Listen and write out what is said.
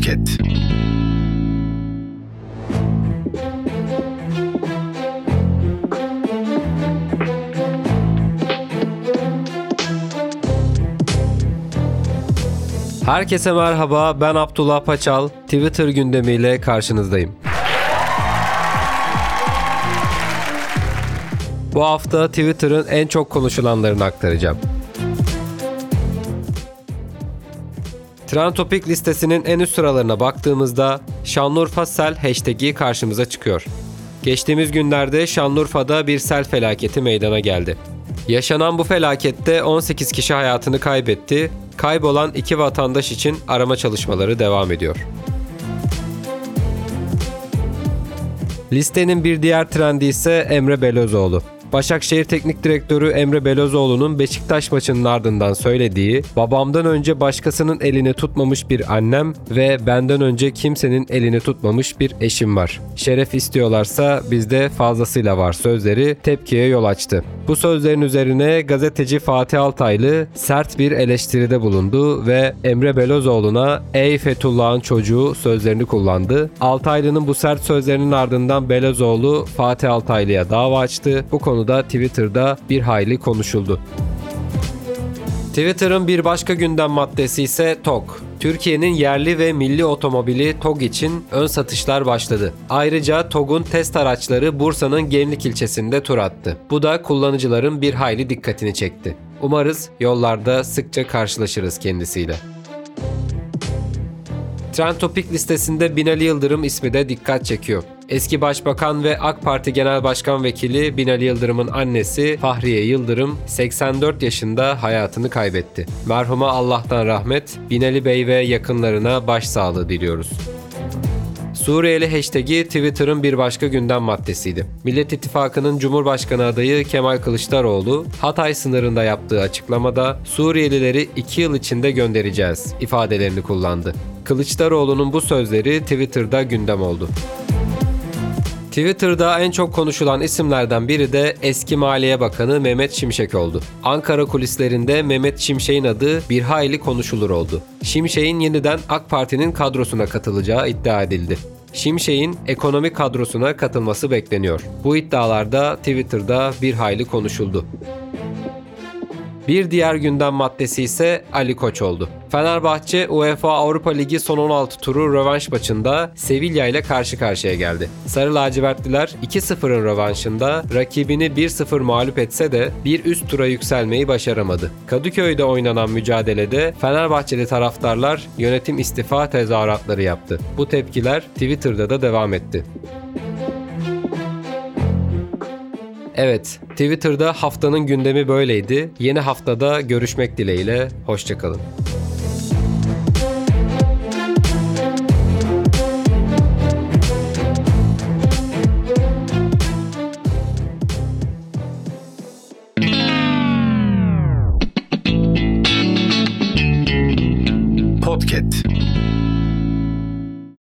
Podcast. Herkese merhaba, ben Abdullah Paçal. Twitter gündemiyle karşınızdayım. Bu hafta Twitter'ın en çok konuşulanlarını aktaracağım. Trend Topik listesinin en üst sıralarına baktığımızda Şanlıurfa Sel hashtag'i karşımıza çıkıyor. Geçtiğimiz günlerde Şanlıurfa'da bir sel felaketi meydana geldi. Yaşanan bu felakette 18 kişi hayatını kaybetti. Kaybolan iki vatandaş için arama çalışmaları devam ediyor. Listenin bir diğer trendi ise Emre Belözoğlu. Başakşehir Teknik Direktörü Emre Belözoğlu'nun Beşiktaş maçının ardından söylediği "Babamdan önce başkasının elini tutmamış bir annem ve benden önce kimsenin elini tutmamış bir eşim var. Şeref istiyorlarsa bizde fazlasıyla var." sözleri tepkiye yol açtı. Bu sözlerin üzerine gazeteci Fatih Altaylı sert bir eleştiride bulundu ve Emre Belözoğlu'na "Ey Fethullah'ın çocuğu" sözlerini kullandı. Altaylı'nın bu sert sözlerinin ardından Belözoğlu Fatih Altaylı'ya dava açtı. Bu konu konuda Twitter'da bir hayli konuşuldu. Twitter'ın bir başka gündem maddesi ise TOG. Türkiye'nin yerli ve milli otomobili TOG için ön satışlar başladı. Ayrıca TOG'un test araçları Bursa'nın Gemlik ilçesinde tur attı. Bu da kullanıcıların bir hayli dikkatini çekti. Umarız yollarda sıkça karşılaşırız kendisiyle. Trend Topik listesinde Binali Yıldırım ismi de dikkat çekiyor. Eski Başbakan ve AK Parti Genel Başkan Vekili Binali Yıldırım'ın annesi Fahriye Yıldırım 84 yaşında hayatını kaybetti. Merhuma Allah'tan rahmet, Binali Bey ve yakınlarına başsağlığı diliyoruz. Suriyeli hashtag'i Twitter'ın bir başka gündem maddesiydi. Millet İttifakı'nın Cumhurbaşkanı adayı Kemal Kılıçdaroğlu, Hatay sınırında yaptığı açıklamada Suriyelileri 2 yıl içinde göndereceğiz ifadelerini kullandı. Kılıçdaroğlu'nun bu sözleri Twitter'da gündem oldu. Twitter'da en çok konuşulan isimlerden biri de eski Maliye Bakanı Mehmet Şimşek oldu. Ankara kulislerinde Mehmet Şimşek'in adı bir hayli konuşulur oldu. Şimşek'in yeniden AK Parti'nin kadrosuna katılacağı iddia edildi. Şimşek'in ekonomi kadrosuna katılması bekleniyor. Bu iddialarda Twitter'da bir hayli konuşuldu. Bir diğer gündem maddesi ise Ali Koç oldu. Fenerbahçe UEFA Avrupa Ligi son 16 turu rövanş maçında Sevilla ile karşı karşıya geldi. Sarı lacivertliler 2-0'ın rövanşında rakibini 1-0 mağlup etse de bir üst tura yükselmeyi başaramadı. Kadıköy'de oynanan mücadelede Fenerbahçeli taraftarlar yönetim istifa tezahüratları yaptı. Bu tepkiler Twitter'da da devam etti. Evet, Twitter'da haftanın gündemi böyleydi. Yeni haftada görüşmek dileğiyle, hoşçakalın. Podcast